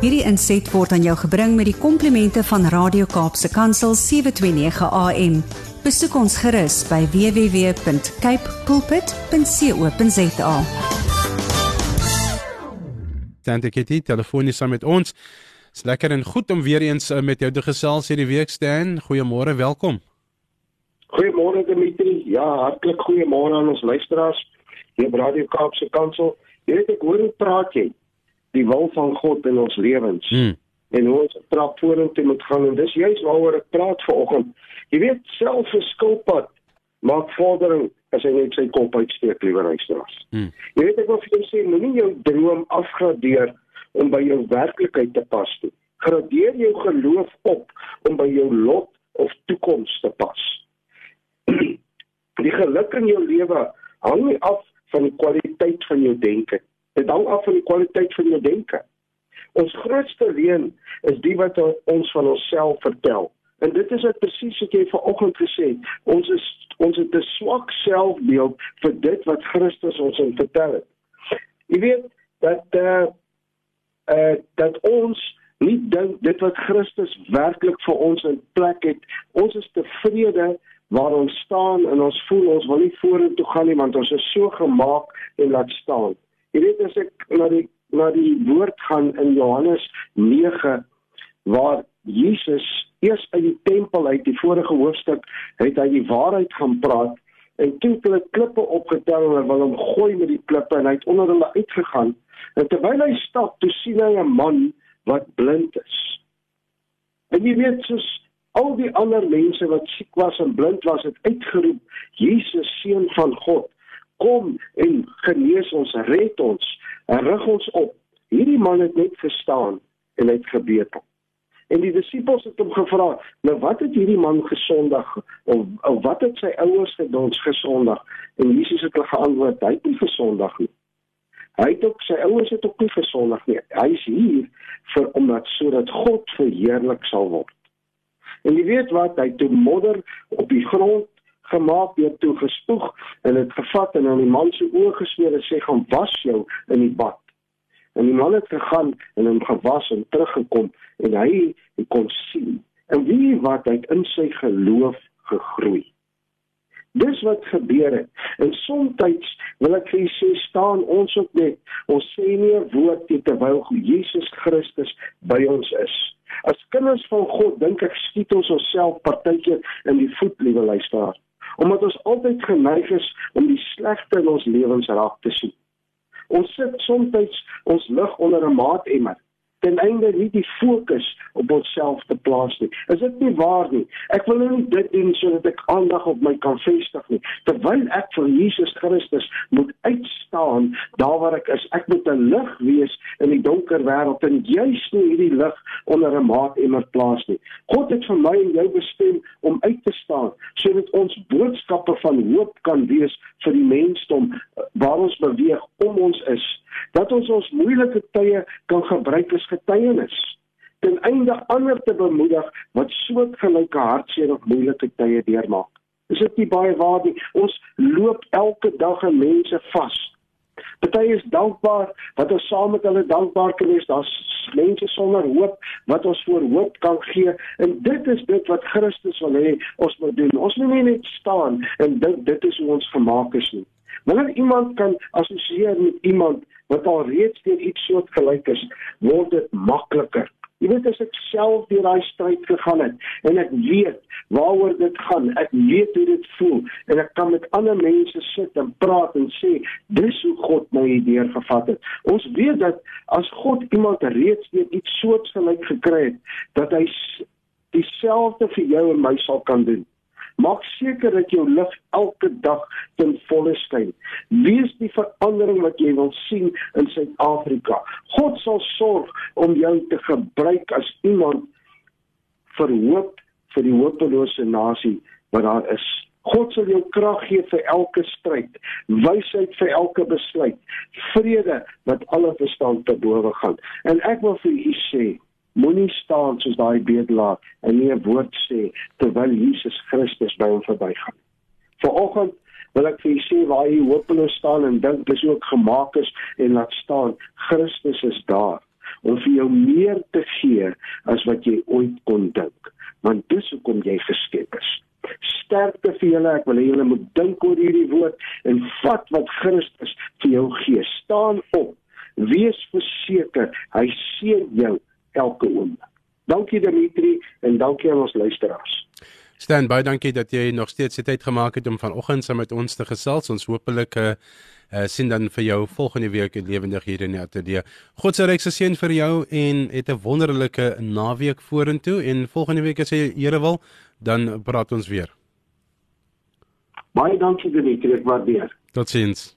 Hierdie inset word aan jou gebring met die komplimente van Radio Kaapse Kansel 729 AM. Besoek ons gerus by www.cape pulpit.co.za. Tante Kitty, telefonies saam met ons. Dis lekker en goed om weer eens uh, met jou te gesels hierdie week staan. Goeiemôre, welkom. Goeiemôre Dimitri. Ja, hartlik goeiemôre aan ons luisteraars hier by Radio Kaapse Kansel. Jy weet ek hoor hoe praat jy die wil van God in ons lewens. Hmm. En hoe ons trap vorentoe moet gaan en dis juist waaroor ek praat vanoggend. Jy weet self 'n skilpad maak vordering as hy net sy kop uitsteek liewer luisteraars. Hmm. Jy weet ek wil vir jou sê moenie jou droom afgradeer om by jou werklikheid te pas nie. Gradeer jou geloof op om by jou lot of toekoms te pas. Die geluk in jou lewe hang nie af van die kwaliteit van jou denke. Dit hang af van die kwaliteit van jou denke. Ons grootste leuen is die wat ons van onsself vertel. En dit is presies wat jy vanoggend gesê het. Ons is ons het 'n swak selfbeeld vir dit wat Christus ons in vertel het. Jy weet dat eh uh, uh, dat ons nie dink dit wat Christus werklik vir ons in plek het. Ons is tevrede waar ons staan en ons voel ons wil nie vorentoe gaan nie want ons is so gemaak en laat staan. Jy weet as ek na die na die woord gaan in Johannes 9 waar Jesus eers uit die tempel uit die vorige hoofstuk het hy die waarheid gaan praat en toe het hulle klippe opgetel en hulle wil hom gooi met die klippe en hy het onder hulle uitgegaan en terwyl hy stap toe sien hy 'n man wat blind is. En jy weet soos al die ander mense wat siek was en blind was het uitgeroep Jesus seun van God kom en genees ons red ons rig ons op. Hierdie man het net verstaan en hy het gebed en die disippels het hom gevra nou wat het hierdie man gesondig? Of, of wat het sy ouers gedoen gesondig? En Jesus het hulle geantwoord hy het nie gesondig nie. Hy het ook sy ouers het ook nie gesondig nie. Hy is hier vir omdat sodat God verheerlik sal word. En jy weet wat, hy toe modder op die grond gemaak, weer toe gespoeg en dit gevat en aan die man se oë gesmeer en sê gaan was jou in die bad. En die man het gegaan en hom gewas en teruggekom en hy het kon sien. En wie wat hy in sy geloof gegroei. Dis wat gebeur het. En soms wil ek vir sê staan ons op net. Ons sê nie 'n woord terwyl Jesus Christus by ons is. As kinders van God dink ek skiet ons onsself partykeer in die voet, liewe luisteraar, omdat ons altyd geneig is om die slegte in ons lewens raak te sien. Ons sit soms ons lig onder 'n maatemmer ten einde nie die fokus op onsself te plaas nie. Is dit nie waar nie? Ek wil nou nie dit doen sodat ek aandag op my kan vestig nie. Terwyl ek vir Jesus Christus moet uitstaan daar waar ek is. Ek moet 'n lig wees in die donker wêreld en juis nie hierdie lig onder 'n maat emmer plaas nie. God het vir my en jou bestem om uit te staan sodat ons boodskappe van hoop kan wees vir die mensdom waar ons beweeg om ons is dat ons ons moeilike tye kan gebruik as getuienis ten einde ander te bemoedig wat soortgelyke hartseer of moeilike tye deurmaak. Is dit nie baie waar nie? Ons loop elke dag en mense vas. Party is dankbaar wat ons saam met hulle dankbaar kan wees. Daar's mense sonder hoop wat ons voor hoop kan gee en dit is dit wat Christus wil hê ons moet doen. Ons moet nie net staan en dink dit is hoe ons gemaak is nie. Wanneer iemand kan assosieer met iemand wat al reeds deur iets soortgelyk is, word dit makliker. Jy weet as ek self deur daai stryd gegaan het en ek weet waaroor dit gaan, ek weet hoe dit voel en ek kan met ander mense sit en praat en sê dis hoe God my hierdeur gevat het. Ons weet dat as God iemand reeds deur iets soortgelyk gekry het, dat hy dieselfde vir jou en my sal kan doen. Maak seker dat jou lig elke dag ten volle skyn. Wees die verandering wat jy wil sien in Suid-Afrika. God sal sorg om jou te gebruik as iemand vir hoop vir die hopelose nasie wat daar is. God sal jou krag gee vir elke stryd, wysheid vir elke besluit, vrede wat alle verstand te bowe gaan. En ek wil vir u sê, moenie staan soos daai bedelaar en nie 'n woord sê terwyl Jesus Christus by hom verbygaan. Vanoggend wil ek vir julle sê waar jy hopeloos staan en dink dis ook gemaak is en laat staan, Christus is daar. om vir jou meer te gee as wat jy ooit kon dink, want dis hoekom jy geskep is. Sterkte vir julle, ek wil hê julle moet dink oor hierdie woord en vat wat Christus vir jou gee. Staan op. Wees verseker, hy seën jou elke oomblik. Dankie Dimitri en dankie aan ons luisteraars. Stan, baie dankie dat jy nog steeds die tyd gemaak het om vanoggend saam met ons te gesels. Ons hopelik uh, uh sien dan vir jou volgende week lewendig hier in die ateljee. God se rykse seën vir jou en het 'n wonderlike naweek vorentoe en volgende week as jy Here wil, dan praat ons weer. Baie dankie Dimitri, ek waardeer. Totsiens.